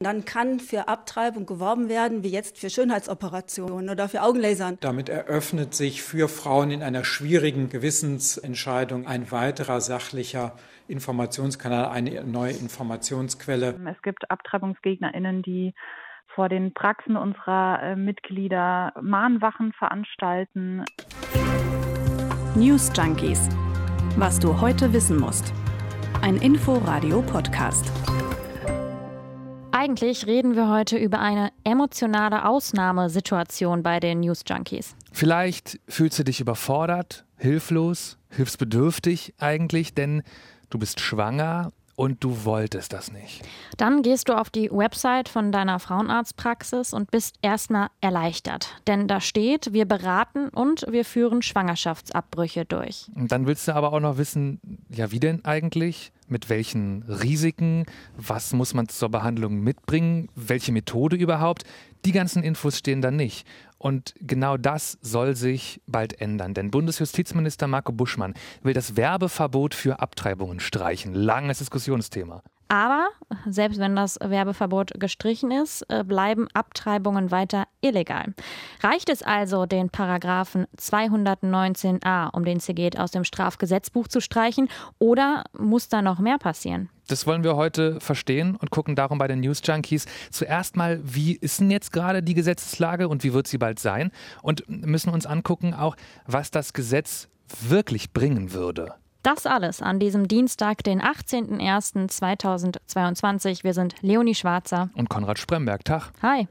Dann kann für Abtreibung geworben werden, wie jetzt für Schönheitsoperationen oder für Augenlasern. Damit eröffnet sich für Frauen in einer schwierigen Gewissensentscheidung ein weiterer sachlicher Informationskanal, eine neue Informationsquelle. Es gibt AbtreibungsgegnerInnen, die vor den Praxen unserer äh, Mitglieder Mahnwachen veranstalten. News Junkies. Was du heute wissen musst. Ein Info-Radio-Podcast. Eigentlich reden wir heute über eine emotionale Ausnahmesituation bei den News Junkies. Vielleicht fühlst du dich überfordert, hilflos, hilfsbedürftig eigentlich, denn du bist schwanger und du wolltest das nicht. Dann gehst du auf die Website von deiner Frauenarztpraxis und bist erstmal erleichtert. Denn da steht, wir beraten und wir führen Schwangerschaftsabbrüche durch. Und dann willst du aber auch noch wissen, ja, wie denn eigentlich? Mit welchen Risiken? Was muss man zur Behandlung mitbringen? Welche Methode überhaupt? Die ganzen Infos stehen da nicht. Und genau das soll sich bald ändern, denn Bundesjustizminister Marco Buschmann will das Werbeverbot für Abtreibungen streichen. Langes Diskussionsthema. Aber selbst wenn das Werbeverbot gestrichen ist, äh, bleiben Abtreibungen weiter illegal. Reicht es also, den Paragraphen 219a, um den es hier geht, aus dem Strafgesetzbuch zu streichen, oder muss da noch mehr passieren? Das wollen wir heute verstehen und gucken darum bei den News Junkies. Zuerst mal, wie ist denn jetzt gerade die Gesetzeslage und wie wird sie bald sein? Und müssen uns angucken auch, was das Gesetz wirklich bringen würde. Das alles an diesem Dienstag, den 18.01.2022. Wir sind Leonie Schwarzer und Konrad Spremberg. Tag. Hi.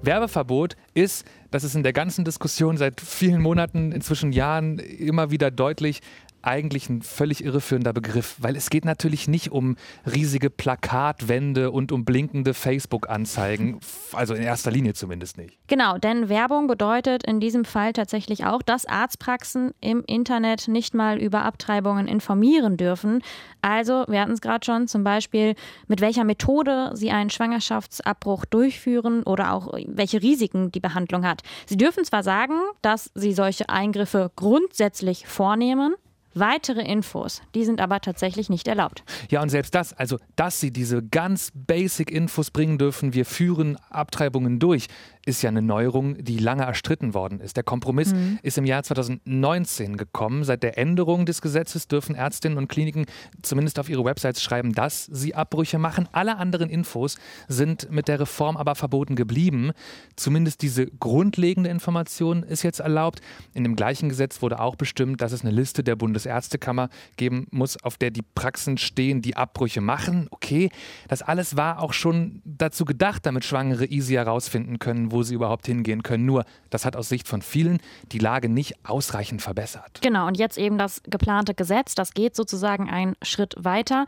Werbeverbot ist, das ist in der ganzen Diskussion seit vielen Monaten, inzwischen Jahren immer wieder deutlich, eigentlich ein völlig irreführender Begriff, weil es geht natürlich nicht um riesige Plakatwände und um blinkende Facebook-Anzeigen, also in erster Linie zumindest nicht. Genau, denn Werbung bedeutet in diesem Fall tatsächlich auch, dass Arztpraxen im Internet nicht mal über Abtreibungen informieren dürfen. Also, wir hatten es gerade schon, zum Beispiel, mit welcher Methode sie einen Schwangerschaftsabbruch durchführen oder auch welche Risiken die Behandlung hat. Sie dürfen zwar sagen, dass sie solche Eingriffe grundsätzlich vornehmen, Weitere Infos, die sind aber tatsächlich nicht erlaubt. Ja, und selbst das, also dass sie diese ganz basic Infos bringen dürfen, wir führen Abtreibungen durch, ist ja eine Neuerung, die lange erstritten worden ist. Der Kompromiss mhm. ist im Jahr 2019 gekommen. Seit der Änderung des Gesetzes dürfen Ärztinnen und Kliniken zumindest auf ihre Websites schreiben, dass sie Abbrüche machen. Alle anderen Infos sind mit der Reform aber verboten geblieben. Zumindest diese grundlegende Information ist jetzt erlaubt. In dem gleichen Gesetz wurde auch bestimmt, dass es eine Liste der Bundesärztekammer geben muss, auf der die Praxen stehen, die Abbrüche machen. Okay, das alles war auch schon dazu gedacht, damit Schwangere easy herausfinden können, wo sie überhaupt hingehen können. Nur, das hat aus Sicht von vielen die Lage nicht ausreichend verbessert. Genau, und jetzt eben das geplante Gesetz, das geht sozusagen einen Schritt weiter.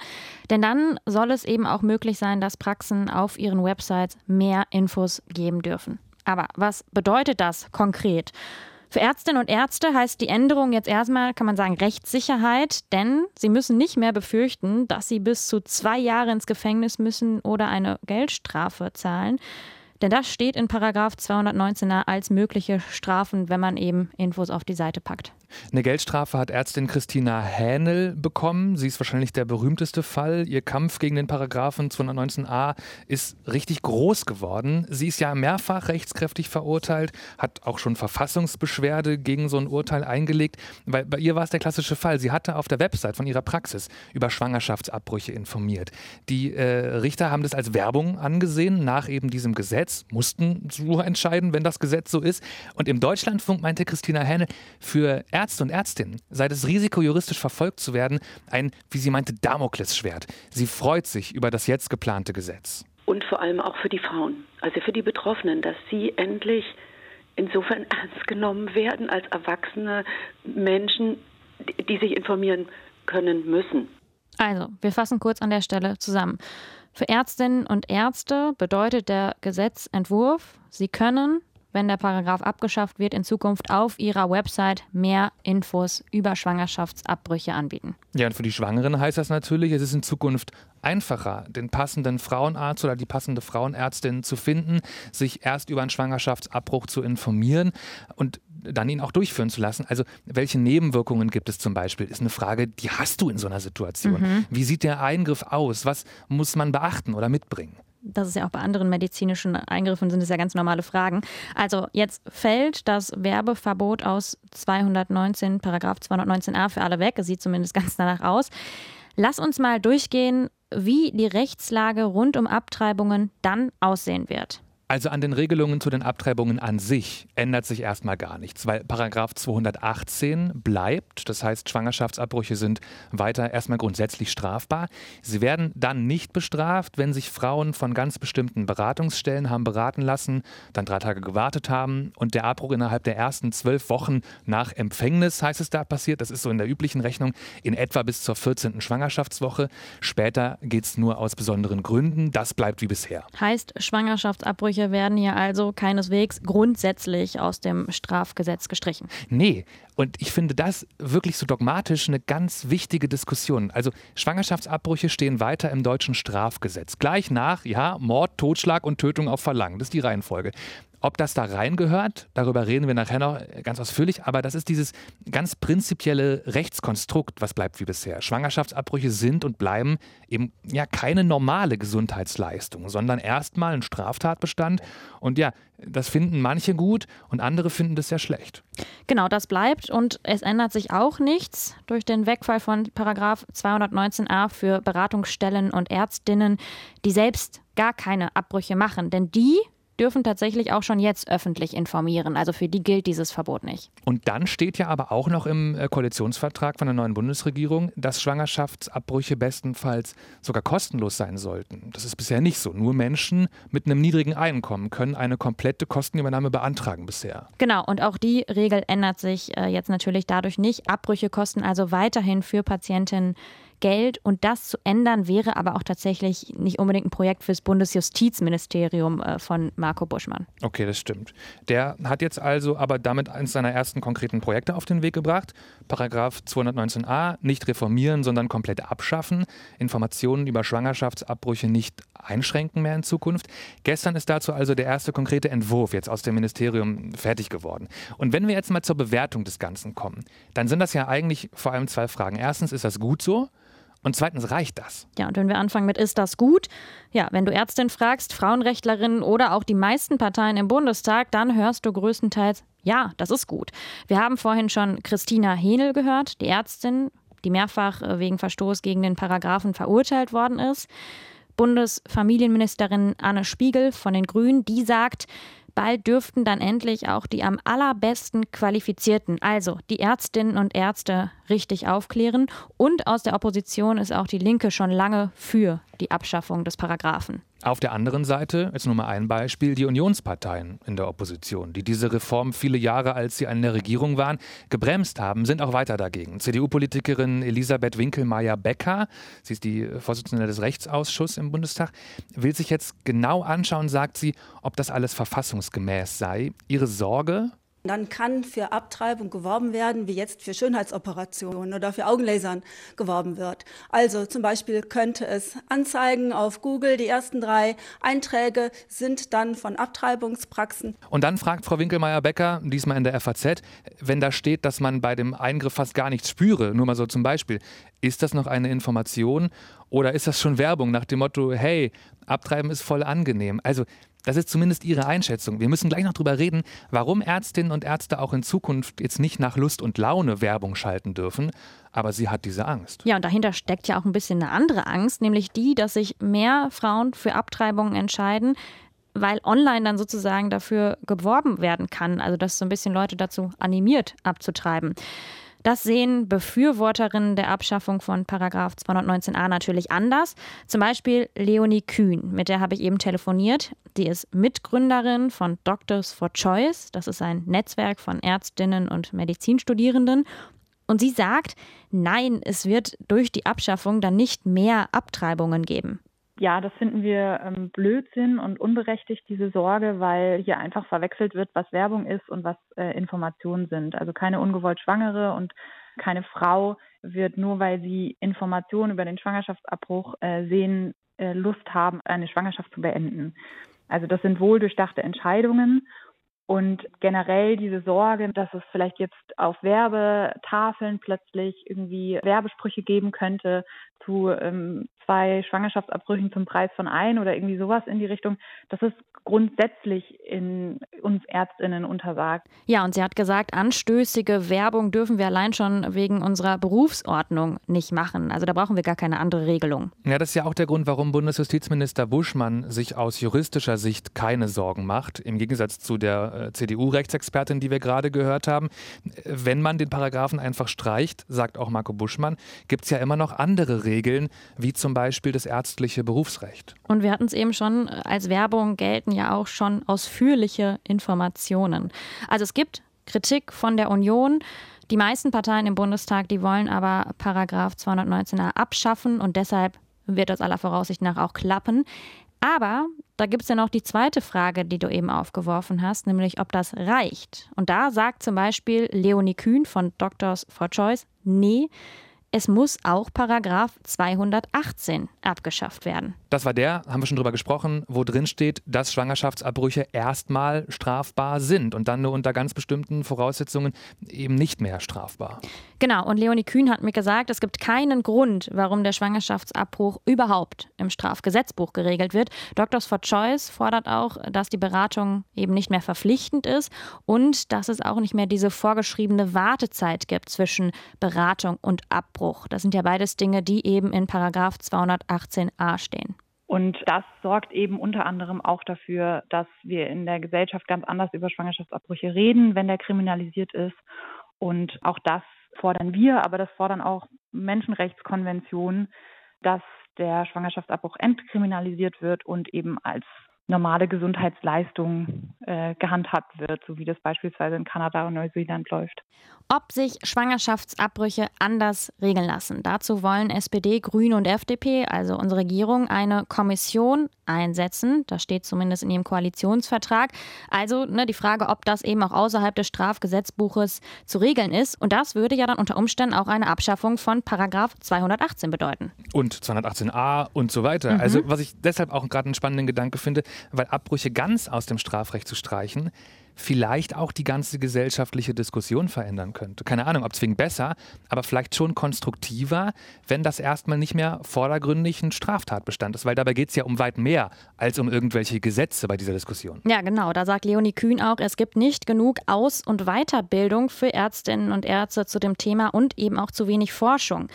Denn dann soll es eben auch möglich sein, dass Praxen auf ihren Websites mehr Infos geben dürfen. Aber was bedeutet das konkret? Für Ärztinnen und Ärzte heißt die Änderung jetzt erstmal, kann man sagen, Rechtssicherheit, denn sie müssen nicht mehr befürchten, dass sie bis zu zwei Jahre ins Gefängnis müssen oder eine Geldstrafe zahlen. Denn das steht in Paragraph 219a als mögliche Strafen, wenn man eben Infos auf die Seite packt. Eine Geldstrafe hat Ärztin Christina Hähnel bekommen. Sie ist wahrscheinlich der berühmteste Fall. Ihr Kampf gegen den Paragraphen 219a ist richtig groß geworden. Sie ist ja mehrfach rechtskräftig verurteilt, hat auch schon Verfassungsbeschwerde gegen so ein Urteil eingelegt. Weil bei ihr war es der klassische Fall. Sie hatte auf der Website von ihrer Praxis über Schwangerschaftsabbrüche informiert. Die äh, Richter haben das als Werbung angesehen, nach eben diesem Gesetz, mussten so entscheiden, wenn das Gesetz so ist. Und im Deutschlandfunk meinte Christina Hähnel, für Ärzte und Ärztinnen sei das Risiko, juristisch verfolgt zu werden, ein, wie sie meinte, Damoklesschwert. Sie freut sich über das jetzt geplante Gesetz. Und vor allem auch für die Frauen, also für die Betroffenen, dass sie endlich insofern ernst genommen werden als erwachsene Menschen, die sich informieren können müssen. Also, wir fassen kurz an der Stelle zusammen. Für Ärztinnen und Ärzte bedeutet der Gesetzentwurf, sie können wenn der Paragraph abgeschafft wird, in Zukunft auf ihrer Website mehr Infos über Schwangerschaftsabbrüche anbieten. Ja, und für die Schwangeren heißt das natürlich, es ist in Zukunft einfacher, den passenden Frauenarzt oder die passende Frauenärztin zu finden, sich erst über einen Schwangerschaftsabbruch zu informieren. Und dann ihn auch durchführen zu lassen. Also welche Nebenwirkungen gibt es zum Beispiel, ist eine Frage, die hast du in so einer Situation. Mhm. Wie sieht der Eingriff aus? Was muss man beachten oder mitbringen? Das ist ja auch bei anderen medizinischen Eingriffen sind es ja ganz normale Fragen. Also jetzt fällt das Werbeverbot aus 219, Paragraph 219a für alle weg. Es sieht zumindest ganz danach aus. Lass uns mal durchgehen, wie die Rechtslage rund um Abtreibungen dann aussehen wird. Also an den Regelungen zu den Abtreibungen an sich ändert sich erstmal gar nichts, weil Paragraph 218 bleibt. Das heißt, Schwangerschaftsabbrüche sind weiter erstmal grundsätzlich strafbar. Sie werden dann nicht bestraft, wenn sich Frauen von ganz bestimmten Beratungsstellen haben beraten lassen, dann drei Tage gewartet haben und der Abbruch innerhalb der ersten zwölf Wochen nach Empfängnis, heißt es da, passiert. Das ist so in der üblichen Rechnung in etwa bis zur 14. Schwangerschaftswoche. Später geht es nur aus besonderen Gründen. Das bleibt wie bisher. Heißt Schwangerschaftsabbrüche Ansprüche werden hier also keineswegs grundsätzlich aus dem Strafgesetz gestrichen. Nee, und ich finde das wirklich so dogmatisch eine ganz wichtige Diskussion. Also Schwangerschaftsabbrüche stehen weiter im deutschen Strafgesetz. Gleich nach, ja, Mord, Totschlag und Tötung auf Verlangen. Das ist die Reihenfolge. Ob das da reingehört, darüber reden wir nachher noch ganz ausführlich, aber das ist dieses ganz prinzipielle Rechtskonstrukt, was bleibt wie bisher. Schwangerschaftsabbrüche sind und bleiben eben ja keine normale Gesundheitsleistung, sondern erstmal ein Straftatbestand. Und ja, das finden manche gut und andere finden das sehr schlecht. Genau, das bleibt und es ändert sich auch nichts durch den Wegfall von Paragraph 219a für Beratungsstellen und Ärztinnen, die selbst gar keine Abbrüche machen, denn die dürfen tatsächlich auch schon jetzt öffentlich informieren. Also für die gilt dieses Verbot nicht. Und dann steht ja aber auch noch im äh, Koalitionsvertrag von der neuen Bundesregierung, dass Schwangerschaftsabbrüche bestenfalls sogar kostenlos sein sollten. Das ist bisher nicht so. Nur Menschen mit einem niedrigen Einkommen können eine komplette Kostenübernahme beantragen bisher. Genau, und auch die Regel ändert sich äh, jetzt natürlich dadurch nicht. Abbrüche kosten also weiterhin für Patientinnen Geld. Und das zu ändern wäre aber auch tatsächlich nicht unbedingt ein Projekt fürs Bundesjustizministerium äh, von Marco Buschmann. Okay, das stimmt. Der hat jetzt also aber damit eines seiner ersten konkreten Projekte auf den Weg gebracht. Paragraph 219a, nicht reformieren, sondern komplett abschaffen. Informationen über Schwangerschaftsabbrüche nicht einschränken mehr in Zukunft. Gestern ist dazu also der erste konkrete Entwurf jetzt aus dem Ministerium fertig geworden. Und wenn wir jetzt mal zur Bewertung des Ganzen kommen, dann sind das ja eigentlich vor allem zwei Fragen. Erstens, ist das gut so? Und zweitens reicht das. Ja, und wenn wir anfangen mit, ist das gut? Ja, wenn du Ärztin fragst, Frauenrechtlerinnen oder auch die meisten Parteien im Bundestag, dann hörst du größtenteils, ja, das ist gut. Wir haben vorhin schon Christina Henel gehört, die Ärztin, die mehrfach äh, wegen Verstoß gegen den Paragraphen verurteilt worden ist. Bundesfamilienministerin Anne Spiegel von den Grünen, die sagt, bald dürften dann endlich auch die am allerbesten Qualifizierten, also die Ärztinnen und Ärzte, richtig aufklären. Und aus der Opposition ist auch die Linke schon lange für die Abschaffung des Paragraphen. Auf der anderen Seite, jetzt nur mal ein Beispiel, die Unionsparteien in der Opposition, die diese Reform viele Jahre, als sie in der Regierung waren, gebremst haben, sind auch weiter dagegen. CDU-Politikerin Elisabeth Winkelmeier-Becker, sie ist die Vorsitzende des Rechtsausschusses im Bundestag, will sich jetzt genau anschauen, sagt sie, ob das alles verfassungsgemäß sei. Ihre Sorge, dann kann für Abtreibung geworben werden, wie jetzt für Schönheitsoperationen oder für Augenlasern geworben wird. Also zum Beispiel könnte es anzeigen auf Google, die ersten drei Einträge sind dann von Abtreibungspraxen. Und dann fragt Frau Winkelmeier-Becker, diesmal in der FAZ, wenn da steht, dass man bei dem Eingriff fast gar nichts spüre, nur mal so zum Beispiel, ist das noch eine Information oder ist das schon Werbung nach dem Motto, hey, Abtreiben ist voll angenehm? Also das ist zumindest Ihre Einschätzung. Wir müssen gleich noch darüber reden, warum Ärztinnen und Ärzte auch in Zukunft jetzt nicht nach Lust und Laune Werbung schalten dürfen. Aber sie hat diese Angst. Ja, und dahinter steckt ja auch ein bisschen eine andere Angst, nämlich die, dass sich mehr Frauen für Abtreibungen entscheiden, weil online dann sozusagen dafür geworben werden kann. Also dass so ein bisschen Leute dazu animiert, abzutreiben. Das sehen Befürworterinnen der Abschaffung von Paragraph 219a natürlich anders. Zum Beispiel Leonie Kühn, mit der habe ich eben telefoniert. Die ist Mitgründerin von Doctors for Choice. Das ist ein Netzwerk von Ärztinnen und Medizinstudierenden. Und sie sagt, nein, es wird durch die Abschaffung dann nicht mehr Abtreibungen geben ja, das finden wir ähm, Blödsinn und unberechtigt, diese Sorge, weil hier einfach verwechselt wird, was Werbung ist und was äh, Informationen sind. Also keine ungewollt Schwangere und keine Frau wird nur, weil sie Informationen über den Schwangerschaftsabbruch äh, sehen, äh, Lust haben, eine Schwangerschaft zu beenden. Also das sind wohl durchdachte Entscheidungen Und generell diese Sorge, dass es vielleicht jetzt auf Werbetafeln plötzlich irgendwie Werbesprüche geben könnte zu ähm, zwei Schwangerschaftsabbrüchen zum Preis von ein oder irgendwie sowas in die Richtung, das ist grundsätzlich in uns Ärztinnen untersagt. Ja, und sie hat gesagt, anstößige Werbung dürfen wir allein schon wegen unserer Berufsordnung nicht machen. Also da brauchen wir gar keine andere Regelung. Ja, das ist ja auch der Grund, warum Bundesjustizminister Buschmann sich aus juristischer Sicht keine Sorgen macht, im Gegensatz zu der äh, CDU-Rechtsexpertin, die wir gerade gehört haben. Wenn man den Paragraphen einfach streicht, sagt auch Marco Buschmann, gibt es ja immer noch andere Regeln, wie zum Beispiel das ärztliche Berufsrecht. Und wir hatten es eben schon, als Werbung gelten ja auch schon ausführliche Informationen. Also es gibt Kritik von der Union. Die meisten Parteien im Bundestag, die wollen aber Paragraph 219a abschaffen und deshalb wird das aller Voraussicht nach auch klappen. Aber da gibt es ja noch die zweite Frage, die du eben aufgeworfen hast, nämlich ob das reicht. Und da sagt zum Beispiel Leonie Kühn von Doctors for Choice, nee, es muss auch Paragraph 218 abgeschafft werden. Das war der, haben wir schon drüber gesprochen, wo drin steht, dass Schwangerschaftsabbrüche erstmal strafbar sind und dann nur unter ganz bestimmten Voraussetzungen eben nicht mehr strafbar. Genau, und Leonie Kühn hat mir gesagt, es gibt keinen Grund, warum der Schwangerschaftsabbruch überhaupt im Strafgesetzbuch geregelt wird. Doctors for Choice fordert auch, dass die Beratung eben nicht mehr verpflichtend ist und dass es auch nicht mehr diese vorgeschriebene Wartezeit gibt zwischen Beratung und Abbruch. Das sind ja beides Dinge, die eben in Paragraph 218a stehen. Und das sorgt eben unter anderem auch dafür, dass wir in der Gesellschaft ganz anders über Schwangerschaftsabbrüche reden, wenn der kriminalisiert ist. Und auch das fordern wir, aber das fordern auch Menschenrechtskonventionen, dass der Schwangerschaftsabbruch entkriminalisiert wird und eben als normale Gesundheitsleistung äh, gehandhabt wird, so wie das beispielsweise in Kanada und Neuseeland läuft. Ob sich Schwangerschaftsabbrüche anders regeln lassen. Dazu wollen SPD, Grüne und FDP, also unsere Regierung, eine Kommission einsetzen. Das steht zumindest in ihrem Koalitionsvertrag. Also ne, die Frage, ob das eben auch außerhalb des Strafgesetzbuches zu regeln ist. Und das würde ja dann unter Umständen auch eine Abschaffung von Paragraph 218 bedeuten. Und 218a und so weiter. Mhm. Also was ich deshalb auch gerade einen spannenden Gedanke finde, weil Abbrüche ganz aus dem Strafrecht zu streichen, vielleicht auch die ganze gesellschaftliche Diskussion verändern könnte. Keine Ahnung, ob zwingend besser, aber vielleicht schon konstruktiver, wenn das erstmal nicht mehr vordergründig ein Straftatbestand ist, weil dabei geht es ja um weit mehr als um irgendwelche Gesetze bei dieser Diskussion. Ja, genau. Da sagt Leonie Kühn auch, es gibt nicht genug Aus- und Weiterbildung für Ärztinnen und Ärzte zu dem Thema und eben auch zu wenig Forschung.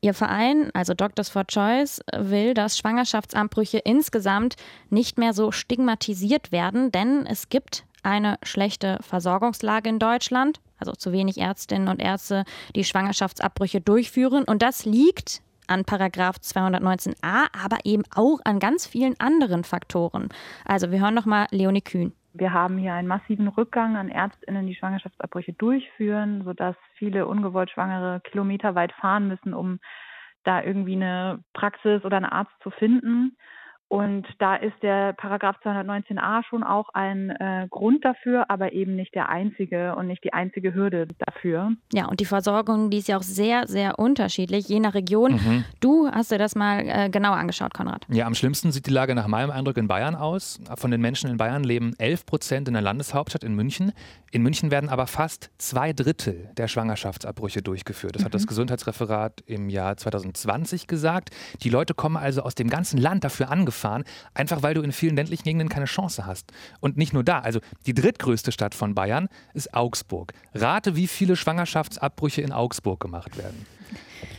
Ihr Verein, also Doctors for Choice, will, dass Schwangerschaftsabbrüche insgesamt nicht mehr so stigmatisiert werden, denn es gibt eine schlechte Versorgungslage in Deutschland, also zu wenig Ärztinnen und Ärzte, die Schwangerschaftsabbrüche durchführen. Und das liegt an Paragraph 219a, aber eben auch an ganz vielen anderen Faktoren. Also wir hören nochmal Leonie Kühn. Wir haben hier einen massiven Rückgang an Ärztinnen, die Schwangerschaftsabbrüche durchführen, sodass viele ungewollt Schwangere kilometerweit fahren müssen, um da irgendwie eine Praxis oder einen Arzt zu finden. Und da ist der Paragraph 219a schon auch ein äh, Grund dafür, aber eben nicht der einzige und nicht die einzige Hürde dafür. Ja, und die Versorgung, die ist ja auch sehr, sehr unterschiedlich, je nach Region. Mhm. Du hast dir das mal äh, genauer angeschaut, Konrad. Ja, am schlimmsten sieht die Lage nach meinem Eindruck in Bayern aus. Von den Menschen in Bayern leben 11 Prozent in der Landeshauptstadt in München. In München werden aber fast zwei Drittel der Schwangerschaftsabbrüche durchgeführt. Das mhm. hat das mhm. Gesundheitsreferat im Jahr 2020 gesagt. Die Leute kommen also aus dem ganzen Land dafür angefangen fahren, einfach weil du in vielen ländlichen Gegenden keine Chance hast. Und nicht nur da, also die drittgrößte Stadt von Bayern ist Augsburg. Rate, wie viele Schwangerschaftsabbrüche in Augsburg gemacht werden.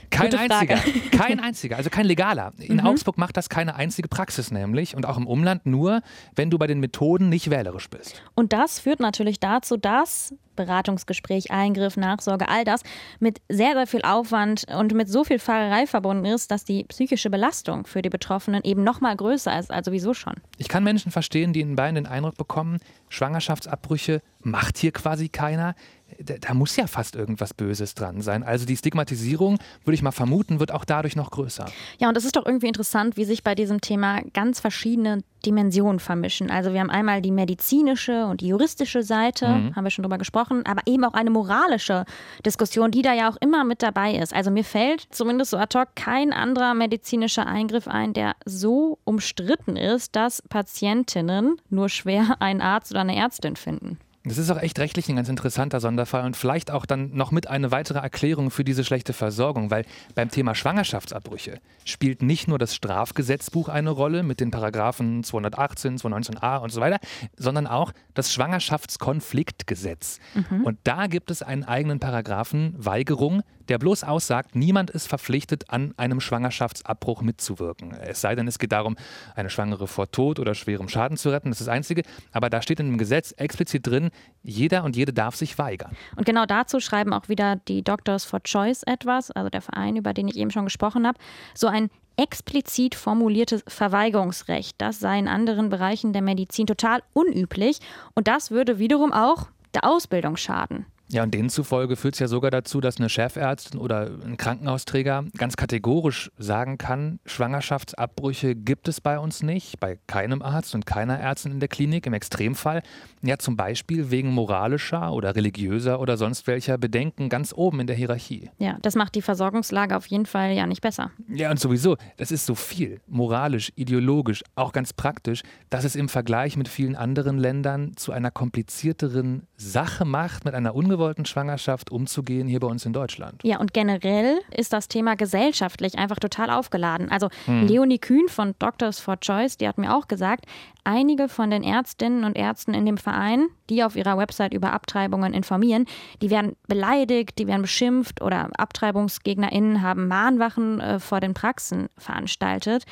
Kein einziger, kein einziger, also kein legaler. In mhm. Augsburg macht das keine einzige Praxis nämlich und auch im Umland nur, wenn du bei den Methoden nicht wählerisch bist. Und das führt natürlich dazu, dass Beratungsgespräch, Eingriff, Nachsorge, all das mit sehr, sehr viel Aufwand und mit so viel Fahrerei verbunden ist, dass die psychische Belastung für die Betroffenen eben noch mal größer ist als sowieso schon. Ich kann Menschen verstehen, die in Bayern den Eindruck bekommen, Schwangerschaftsabbrüche macht hier quasi keiner da, da, muss ja fast irgendwas Böses dran sein. Also die Stigmatisierung, würde ich mal vermuten, wird auch dadurch noch größer. Ja, und es ist doch irgendwie interessant, wie sich bei diesem Thema ganz verschiedene Dimensionen vermischen. Also wir haben einmal die medizinische und die juristische Seite, mhm. haben wir schon drüber gesprochen, aber eben auch eine moralische Diskussion, die da ja auch immer mit dabei ist. Also mir fällt zumindest so ad hoc kein anderer medizinischer Eingriff ein, der so umstritten ist, dass Patientinnen nur schwer einen Arzt oder oder eine Ärztin finden. Das ist auch echt rechtlich ein ganz interessanter Sonderfall und vielleicht auch dann noch mit eine weitere Erklärung für diese schlechte Versorgung, weil beim Thema Schwangerschaftsabbrüche spielt nicht nur das Strafgesetzbuch eine Rolle mit den Paragraphen 218, 219a und so weiter, sondern auch das Schwangerschaftskonfliktgesetz. Mhm. Und da gibt es einen eigenen Paragraphen Weigerung der bloß aussagt, niemand ist verpflichtet, an einem Schwangerschaftsabbruch mitzuwirken. Es sei denn, es geht darum, eine Schwangere vor Tod oder schwerem Schaden zu retten. Das ist das Einzige. Aber da steht in dem Gesetz explizit drin, jeder und jede darf sich weigern. Und genau dazu schreiben auch wieder die Doctors for Choice etwas, also der Verein, über den ich eben schon gesprochen habe. So ein explizit formuliertes Verweigerungsrecht, das sei in anderen Bereichen der Medizin total unüblich und das würde wiederum auch der Ausbildung schaden. Ja, und denen zufolge führt es ja sogar dazu, dass eine Chefärztin oder ein Krankenhausträger ganz kategorisch sagen kann, Schwangerschaftsabbrüche gibt es bei uns nicht, bei keinem Arzt und keiner Ärztin in der Klinik, im Extremfall. Ja, zum Beispiel wegen moralischer oder religiöser oder sonst welcher Bedenken ganz oben in der Hierarchie. Ja, das macht die Versorgungslage auf jeden Fall ja nicht besser. Ja, und sowieso, das ist so viel, moralisch, ideologisch, auch ganz praktisch, dass es im Vergleich mit vielen anderen Ländern zu einer komplizierteren Sache macht, mit einer ungewöhnlichen ungewollten Schwangerschaft umzugehen hier bei uns in Deutschland. Ja, und generell ist das Thema gesellschaftlich einfach total aufgeladen. Also hm. Leonie Kühn von Doctors for Choice, die hat mir auch gesagt, einige von den Ärztinnen und Ärzten in dem Verein, die auf ihrer Website über Abtreibungen informieren, die werden beleidigt, die werden beschimpft oder AbtreibungsgegnerInnen haben Mahnwachen äh, vor den Praxen veranstaltet.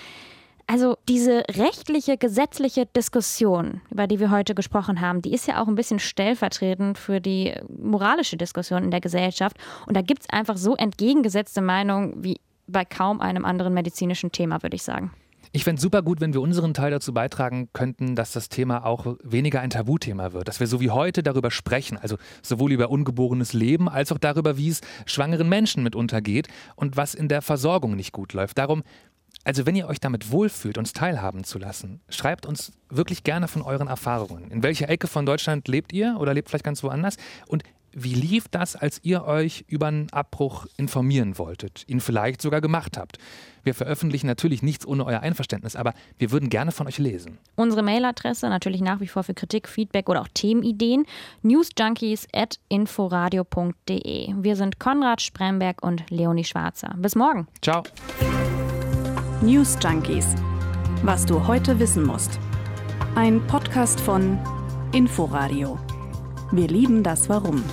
Also diese rechtliche, gesetzliche Diskussion, über die wir heute gesprochen haben, die ist ja auch ein bisschen stellvertretend für die moralische Diskussion in der Gesellschaft. Und da gibt es einfach so entgegengesetzte Meinungen wie bei kaum einem anderen medizinischen Thema, würde ich sagen. Ich fände es super gut, wenn wir unseren Teil dazu beitragen könnten, dass das Thema auch weniger ein Tabuthema wird. Dass wir so wie heute darüber sprechen. Also sowohl über ungeborenes Leben als auch darüber, wie es schwangeren Menschen mitunter geht und was in der Versorgung nicht gut läuft. Darum also wenn ihr euch damit wohlfühlt, uns teilhaben zu lassen, schreibt uns wirklich gerne von euren Erfahrungen. In welcher Ecke von Deutschland lebt ihr oder lebt vielleicht ganz woanders? Und wie lief das, als ihr euch über einen Abbruch informieren wolltet, ihn vielleicht sogar gemacht habt? Wir veröffentlichen natürlich nichts ohne euer Einverständnis, aber wir würden gerne von euch lesen. Unsere Mailadresse natürlich nach wie vor für Kritik, Feedback oder auch Themenideen newsjunkies at inforadio.de. Wir sind Konrad Spremberg und Leonie Schwarzer. Bis morgen. Ciao. News Junkies. Was du heute wissen musst. Ein Podcast von Inforadio. Wir lieben das Warum.